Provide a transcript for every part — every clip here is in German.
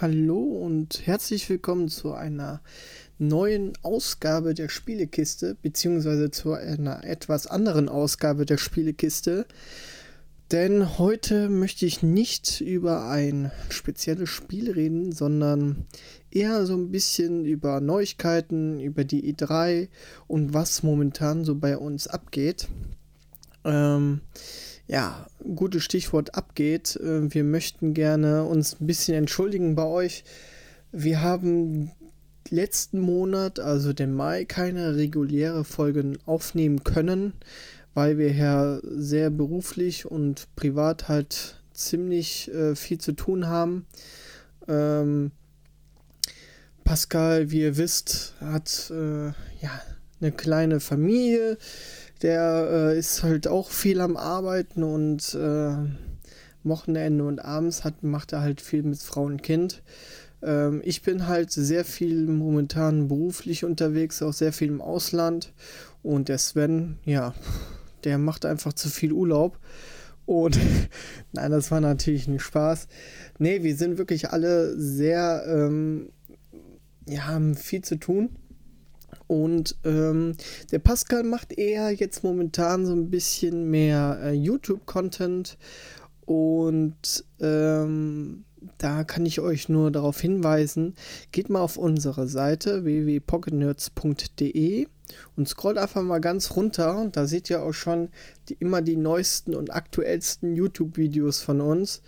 Hallo und herzlich willkommen zu einer neuen Ausgabe der Spielekiste, beziehungsweise zu einer etwas anderen Ausgabe der Spielekiste. Denn heute möchte ich nicht über ein spezielles Spiel reden, sondern eher so ein bisschen über Neuigkeiten, über die E3 und was momentan so bei uns abgeht. Ähm, ja, gutes Stichwort abgeht. Äh, wir möchten gerne uns ein bisschen entschuldigen bei euch. Wir haben letzten Monat, also den Mai, keine reguläre Folgen aufnehmen können, weil wir ja sehr beruflich und privat halt ziemlich äh, viel zu tun haben. Ähm, Pascal, wie ihr wisst, hat äh, ja eine kleine Familie der äh, ist halt auch viel am Arbeiten und äh, Wochenende und abends hat, macht er halt viel mit Frau und Kind. Ähm, ich bin halt sehr viel momentan beruflich unterwegs, auch sehr viel im Ausland. Und der Sven, ja, der macht einfach zu viel Urlaub. Und nein, das war natürlich nicht Spaß. Nee, wir sind wirklich alle sehr, ähm, ja, haben viel zu tun. Und ähm, der Pascal macht eher jetzt momentan so ein bisschen mehr äh, YouTube-Content. Und ähm, da kann ich euch nur darauf hinweisen, geht mal auf unsere Seite www.pocketnerds.de und scrollt einfach mal ganz runter. Da seht ihr auch schon die, immer die neuesten und aktuellsten YouTube-Videos von uns.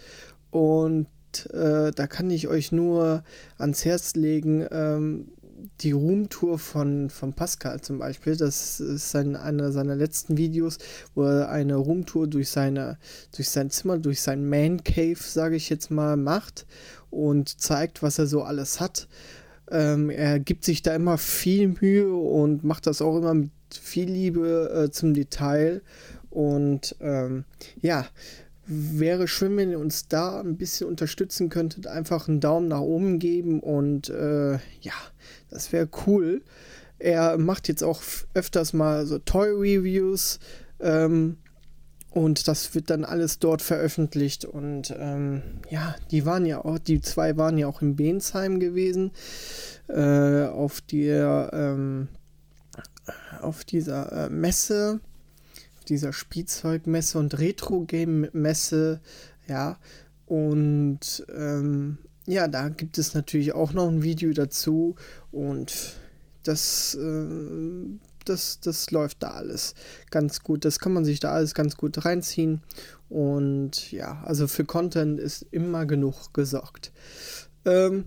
Und äh, da kann ich euch nur ans Herz legen, ähm, die Roomtour von, von Pascal zum Beispiel, das ist sein, einer seiner letzten Videos, wo er eine Roomtour durch, seine, durch sein Zimmer, durch sein Man Cave, sage ich jetzt mal, macht und zeigt, was er so alles hat. Ähm, er gibt sich da immer viel Mühe und macht das auch immer mit viel Liebe äh, zum Detail. Und ähm, ja, wäre schön, wenn ihr uns da ein bisschen unterstützen könntet. Einfach einen Daumen nach oben geben und äh, ja, das wäre cool. Er macht jetzt auch öfters mal so Toy-Reviews. Ähm, und das wird dann alles dort veröffentlicht. Und ähm, ja, die waren ja auch, die zwei waren ja auch in Bensheim gewesen. Äh, auf der, ähm, auf dieser äh, Messe, dieser Spielzeugmesse und Retro-Game-Messe, ja. Und ähm, ja, da gibt es natürlich auch noch ein Video dazu und das, äh, das, das läuft da alles ganz gut. Das kann man sich da alles ganz gut reinziehen und ja, also für Content ist immer genug gesorgt. Ähm,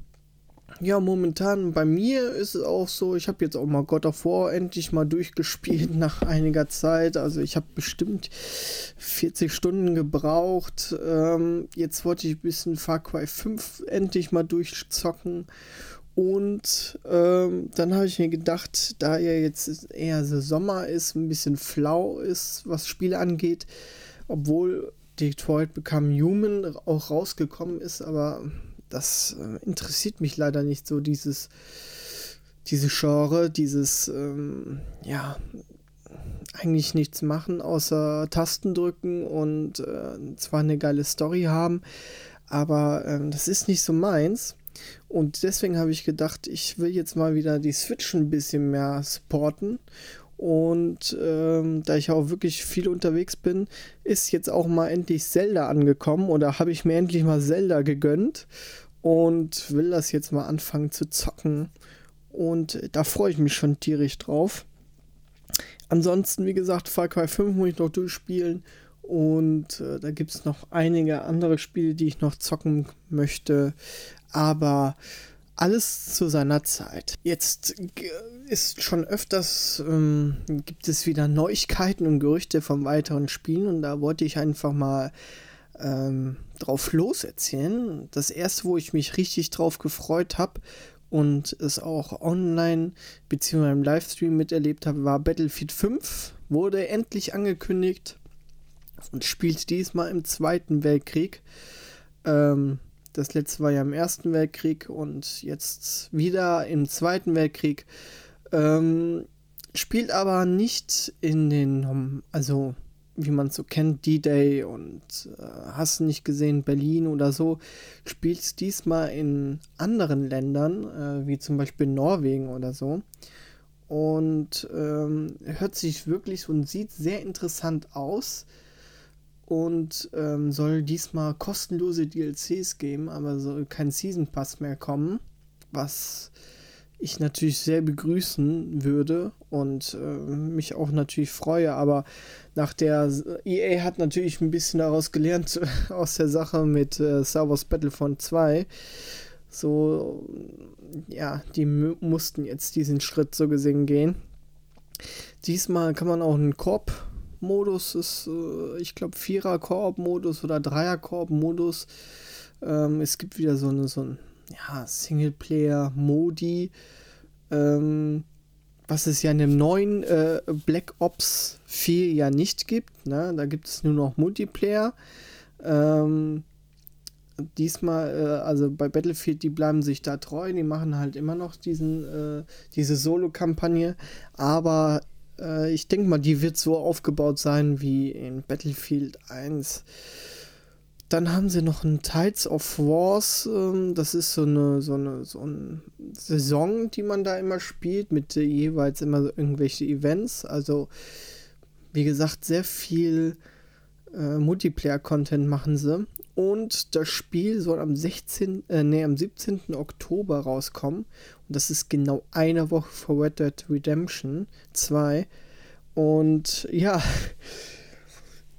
ja, momentan bei mir ist es auch so, ich habe jetzt auch mal God of War endlich mal durchgespielt nach einiger Zeit. Also ich habe bestimmt 40 Stunden gebraucht. Ähm, jetzt wollte ich ein bisschen Far Cry 5 endlich mal durchzocken. Und ähm, dann habe ich mir gedacht, da ja jetzt eher so Sommer ist, ein bisschen flau ist, was Spiele angeht, obwohl Detroit Become Human auch rausgekommen ist, aber das äh, interessiert mich leider nicht so, dieses, diese Genre, dieses, ähm, ja, eigentlich nichts machen, außer Tasten drücken und äh, zwar eine geile Story haben, aber ähm, das ist nicht so meins. Und deswegen habe ich gedacht, ich will jetzt mal wieder die Switch ein bisschen mehr supporten. Und ähm, da ich auch wirklich viel unterwegs bin, ist jetzt auch mal endlich Zelda angekommen oder habe ich mir endlich mal Zelda gegönnt und will das jetzt mal anfangen zu zocken. Und da freue ich mich schon tierisch drauf. Ansonsten, wie gesagt, Far Cry 5 muss ich noch durchspielen. Und äh, da gibt es noch einige andere Spiele, die ich noch zocken möchte. Aber alles zu seiner Zeit. Jetzt ist schon öfters, ähm, gibt es wieder Neuigkeiten und Gerüchte vom weiteren Spielen. Und da wollte ich einfach mal ähm, drauf loserzählen. Das erste, wo ich mich richtig drauf gefreut habe und es auch online bzw. im Livestream miterlebt habe, war Battlefield 5. Wurde endlich angekündigt und spielt diesmal im Zweiten Weltkrieg. Ähm, das letzte war ja im Ersten Weltkrieg und jetzt wieder im Zweiten Weltkrieg. Ähm, spielt aber nicht in den, also wie man es so kennt, D-Day und äh, hast nicht gesehen, Berlin oder so, spielt es diesmal in anderen Ländern, äh, wie zum Beispiel Norwegen oder so. Und ähm, hört sich wirklich und sieht sehr interessant aus. Und ähm, soll diesmal kostenlose DLCs geben, aber soll kein Season Pass mehr kommen. Was ich natürlich sehr begrüßen würde und äh, mich auch natürlich freue, aber nach der EA hat natürlich ein bisschen daraus gelernt aus der Sache mit äh, Star Wars Battlefront 2. So, ja, die mussten jetzt diesen Schritt so gesehen gehen. Diesmal kann man auch einen Koop-Modus, ist, äh, ich glaube, Vierer-Koop-Modus oder Dreier-Koop-Modus. Ähm, es gibt wieder so eine, so ein ja, Singleplayer-Modi, ähm, was es ja in dem neuen äh, Black Ops 4 ja nicht gibt. Ne? Da gibt es nur noch Multiplayer. Ähm, diesmal, äh, also bei Battlefield, die bleiben sich da treu, die machen halt immer noch diesen, äh, diese Solo-Kampagne, aber äh, ich denke mal, die wird so aufgebaut sein wie in Battlefield 1. Dann haben sie noch ein Tides of Wars. Ähm, das ist so eine, so eine, so eine Saison, die man da immer spielt, mit äh, jeweils immer so irgendwelche Events. Also, wie gesagt, sehr viel äh, Multiplayer-Content machen sie. Und das Spiel soll am 16, äh, nee, am 17. Oktober rauskommen. Und das ist genau eine Woche vor Red Dead Redemption 2. Und ja.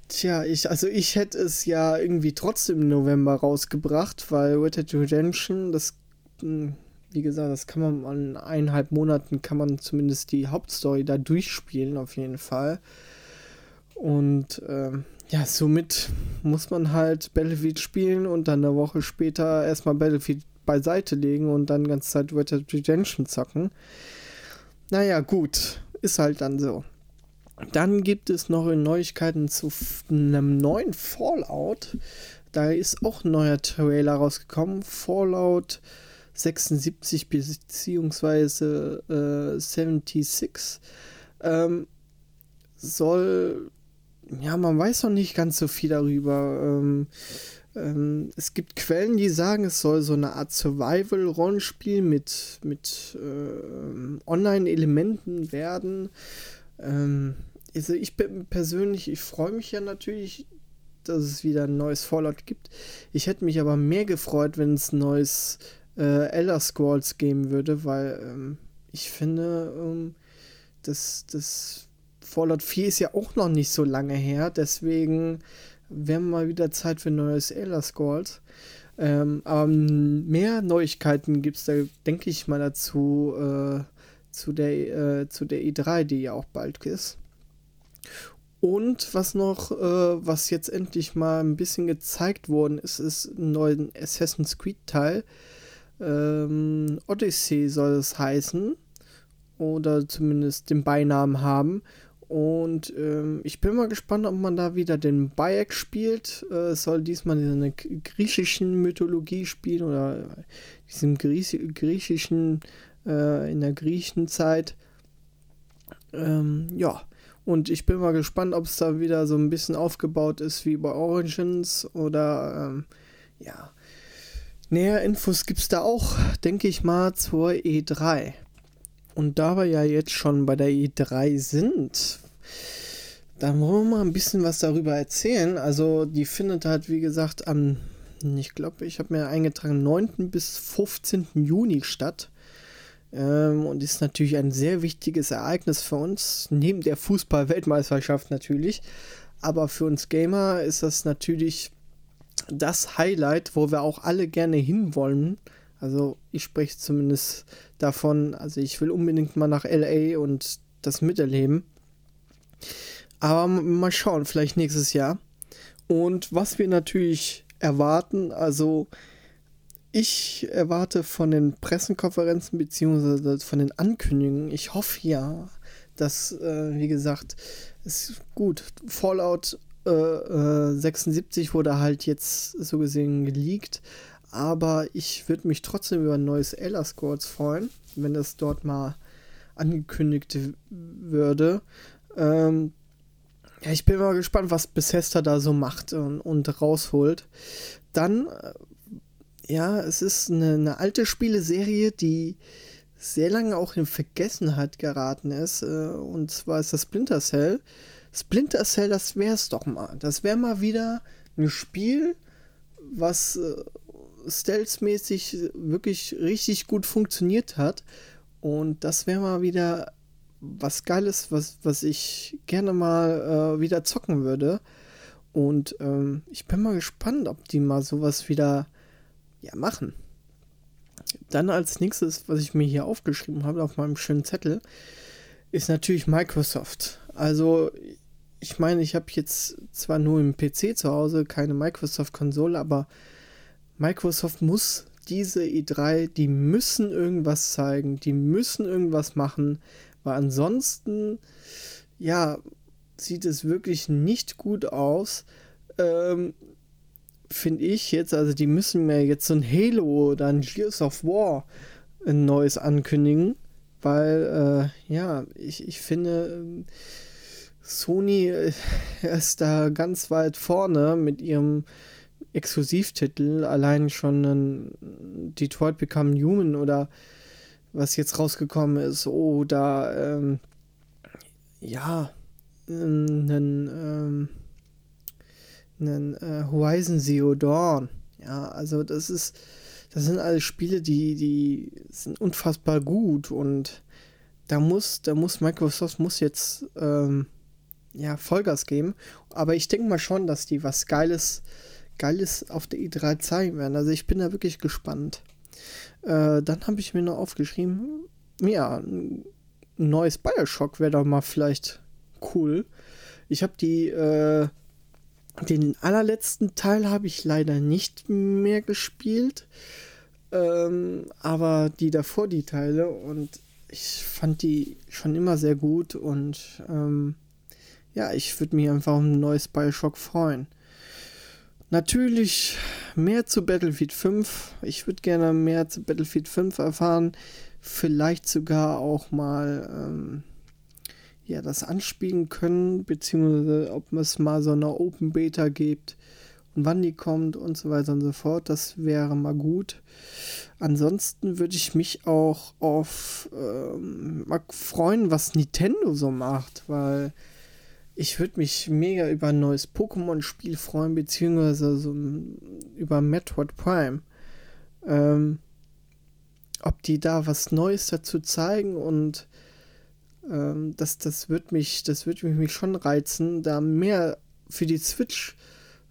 Tja, ich, also ich hätte es ja irgendwie trotzdem im November rausgebracht, weil Red Dead Redemption, das, hm, wie gesagt, das kann man an eineinhalb Monaten kann man zumindest die Hauptstory da durchspielen, auf jeden Fall. Und ähm, ja, somit muss man halt Battlefield spielen und dann eine Woche später erstmal Battlefield beiseite legen und dann ganze Zeit Red Dead Redemption zocken. Naja, gut, ist halt dann so. Dann gibt es noch Neuigkeiten zu einem neuen Fallout. Da ist auch ein neuer Trailer rausgekommen. Fallout 76 bzw. Äh, 76 ähm, soll, ja, man weiß noch nicht ganz so viel darüber. Ähm, ähm, es gibt Quellen, die sagen, es soll so eine Art Survival-Rollenspiel mit, mit äh, Online-Elementen werden. Ähm, also ich persönlich, ich freue mich ja natürlich, dass es wieder ein neues Fallout gibt. Ich hätte mich aber mehr gefreut, wenn es ein neues äh, Elder Scrolls geben würde, weil ähm, ich finde, ähm, das, das Fallout 4 ist ja auch noch nicht so lange her, deswegen wäre mal wieder Zeit für ein neues Elder Scrolls. Ähm, aber mehr Neuigkeiten gibt es da, denke ich mal, dazu. Äh, zu der, äh, zu der E3, die ja auch bald ist. Und was noch, äh, was jetzt endlich mal ein bisschen gezeigt worden ist, ist ein neuer Assassin's Creed Teil. Ähm, Odyssey soll es heißen. Oder zumindest den Beinamen haben. Und ähm, ich bin mal gespannt, ob man da wieder den Bayek spielt. Äh, es soll diesmal in einer griechischen Mythologie spielen oder diesem griechischen äh, in der Griechenzeit. Ähm, ja, und ich bin mal gespannt, ob es da wieder so ein bisschen aufgebaut ist wie bei Origins oder ähm, ja. Näher Infos gibt es da auch, denke ich mal, zur E3. Und da wir ja jetzt schon bei der E3 sind, dann wollen wir mal ein bisschen was darüber erzählen. Also, die findet halt, wie gesagt, am, ich glaube, ich habe mir eingetragen, 9. bis 15. Juni statt. Ähm, und ist natürlich ein sehr wichtiges Ereignis für uns, neben der Fußball-Weltmeisterschaft natürlich. Aber für uns Gamer ist das natürlich das Highlight, wo wir auch alle gerne hinwollen. Also ich spreche zumindest davon, also ich will unbedingt mal nach LA und das miterleben. Aber mal schauen, vielleicht nächstes Jahr. Und was wir natürlich erwarten, also ich erwarte von den Pressekonferenzen beziehungsweise von den Ankündigungen, ich hoffe ja, dass, äh, wie gesagt, es gut, Fallout äh, äh, 76 wurde halt jetzt so gesehen geleakt, aber ich würde mich trotzdem über ein neues Elder Scrolls freuen, wenn das dort mal angekündigt würde. Ähm, ja, ich bin mal gespannt, was Bethesda da so macht und, und rausholt. Dann, äh, ja, es ist eine, eine alte Spieleserie, die sehr lange auch in Vergessenheit geraten ist. Äh, und zwar ist das Splinter Cell. Splinter Cell, das wäre es doch mal. Das wäre mal wieder ein Spiel, was äh, stealth-mäßig wirklich richtig gut funktioniert hat. Und das wäre mal wieder was Geiles, was, was ich gerne mal äh, wieder zocken würde. Und ähm, ich bin mal gespannt, ob die mal sowas wieder ja, machen. Dann als nächstes, was ich mir hier aufgeschrieben habe auf meinem schönen Zettel, ist natürlich Microsoft. Also ich meine, ich habe jetzt zwar nur im PC zu Hause, keine Microsoft-Konsole, aber Microsoft muss diese E3, die müssen irgendwas zeigen, die müssen irgendwas machen, weil ansonsten, ja, sieht es wirklich nicht gut aus. Ähm, Finde ich jetzt, also die müssen mir jetzt so ein Halo oder ein Gears of War ein neues ankündigen, weil, äh, ja, ich, ich finde, Sony äh, ist da ganz weit vorne mit ihrem Exklusivtitel, allein schon ein Detroit Become Human oder was jetzt rausgekommen ist, oder ähm, ja, einen, ähm, einen äh, Horizon Zero Dawn. Ja, also das ist, das sind alles Spiele, die, die sind unfassbar gut und da muss, da muss Microsoft muss jetzt ähm, ja, Vollgas geben. Aber ich denke mal schon, dass die was Geiles, Geiles auf der E3 zeigen werden. Also ich bin da wirklich gespannt. Äh, dann habe ich mir noch aufgeschrieben, ja, ein neues Bioshock wäre doch mal vielleicht cool. Ich habe die, äh, den allerletzten Teil habe ich leider nicht mehr gespielt. Ähm, aber die davor, die Teile, und ich fand die schon immer sehr gut und ähm, ja, ich würde mich einfach um ein neues Bioshock freuen. Natürlich mehr zu Battlefield 5. Ich würde gerne mehr zu Battlefield 5 erfahren. Vielleicht sogar auch mal ähm, ja, das anspielen können, beziehungsweise ob es mal so eine Open Beta gibt und wann die kommt und so weiter und so fort. Das wäre mal gut. Ansonsten würde ich mich auch auf ähm, mal freuen, was Nintendo so macht, weil ich würde mich mega über ein neues Pokémon-Spiel freuen, beziehungsweise so über Metroid Prime. Ähm, ob die da was Neues dazu zeigen und ähm, das, das wird mich, das wird mich schon reizen, da mehr für die Switch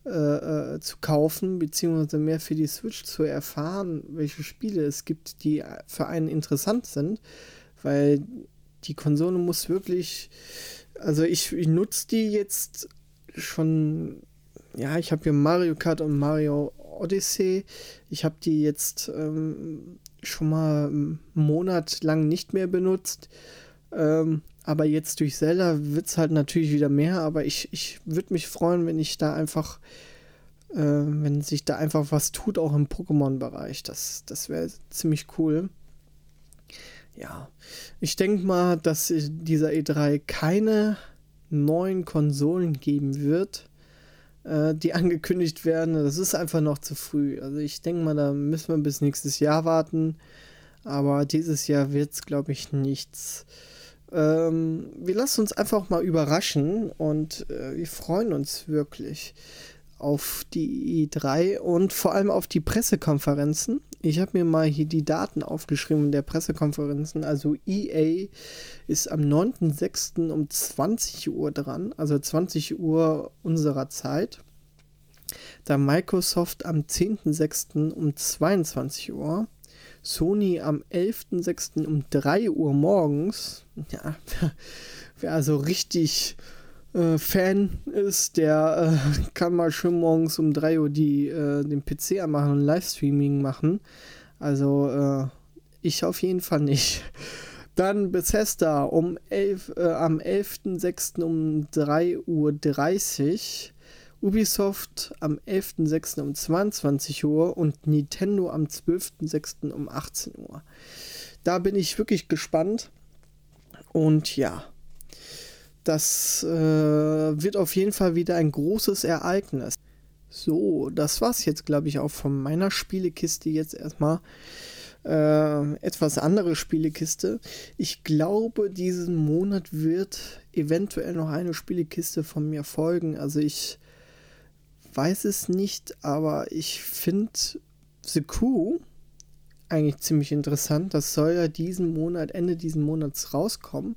äh, äh, zu kaufen, beziehungsweise mehr für die Switch zu erfahren, welche Spiele es gibt, die für einen interessant sind, weil die Konsole muss wirklich also ich, ich nutze die jetzt schon, ja, ich habe hier Mario Kart und Mario Odyssey. Ich habe die jetzt ähm, schon mal einen Monat lang nicht mehr benutzt. Ähm, aber jetzt durch Zelda wird es halt natürlich wieder mehr. Aber ich, ich würde mich freuen, wenn ich da einfach, äh, wenn sich da einfach was tut, auch im Pokémon-Bereich. Das, das wäre ziemlich cool ja, ich denke mal, dass dieser E3 keine neuen Konsolen geben wird, äh, die angekündigt werden. Das ist einfach noch zu früh. Also ich denke mal, da müssen wir bis nächstes Jahr warten. Aber dieses Jahr wird es, glaube ich, nichts. Ähm, wir lassen uns einfach mal überraschen und äh, wir freuen uns wirklich auf die E3 und vor allem auf die Pressekonferenzen. Ich habe mir mal hier die Daten aufgeschrieben der Pressekonferenzen. Also EA ist am 9.6. um 20 Uhr dran, also 20 Uhr unserer Zeit. Da Microsoft am 10.6. um 22 Uhr. Sony am 11.6. um 3 Uhr morgens. Ja, wer also richtig äh, Fan ist, der äh, kann mal schön morgens um 3 Uhr die, äh, den PC anmachen und Livestreaming machen. Also äh, ich auf jeden Fall nicht. Dann Bethesda um 11, äh, am 11.06. um 3.30 Uhr. Ubisoft am 11.06. um 22 Uhr und Nintendo am 12.06. um 18 Uhr. Da bin ich wirklich gespannt. Und ja, das äh, wird auf jeden Fall wieder ein großes Ereignis. So, das war's jetzt, glaube ich, auch von meiner Spielekiste jetzt erstmal. Äh, etwas andere Spielekiste. Ich glaube, diesen Monat wird eventuell noch eine Spielekiste von mir folgen. Also ich weiß es nicht, aber ich finde The Crew eigentlich ziemlich interessant. Das soll ja diesen Monat, Ende diesen Monats rauskommen.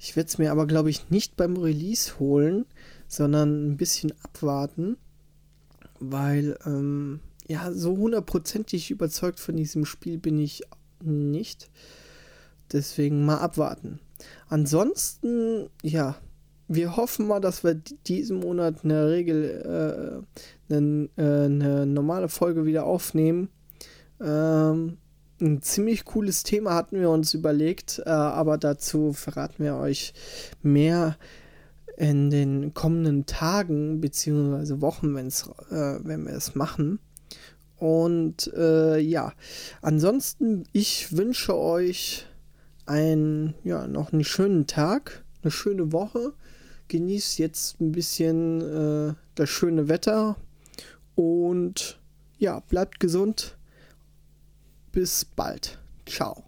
Ich werde es mir aber, glaube ich, nicht beim Release holen, sondern ein bisschen abwarten, weil, ähm, ja, so hundertprozentig überzeugt von diesem Spiel bin ich nicht. Deswegen mal abwarten. Ansonsten, ja, wir hoffen mal, dass wir diesen Monat eine Regel, äh, eine, äh, eine normale Folge wieder aufnehmen. Ähm, ein ziemlich cooles Thema hatten wir uns überlegt, äh, aber dazu verraten wir euch mehr in den kommenden Tagen bzw. Wochen, wenn's, äh, wenn wir es machen. Und äh, ja, ansonsten, ich wünsche euch ein, ja, noch einen schönen Tag, eine schöne Woche. Genießt jetzt ein bisschen äh, das schöne Wetter und ja, bleibt gesund bis bald. Ciao.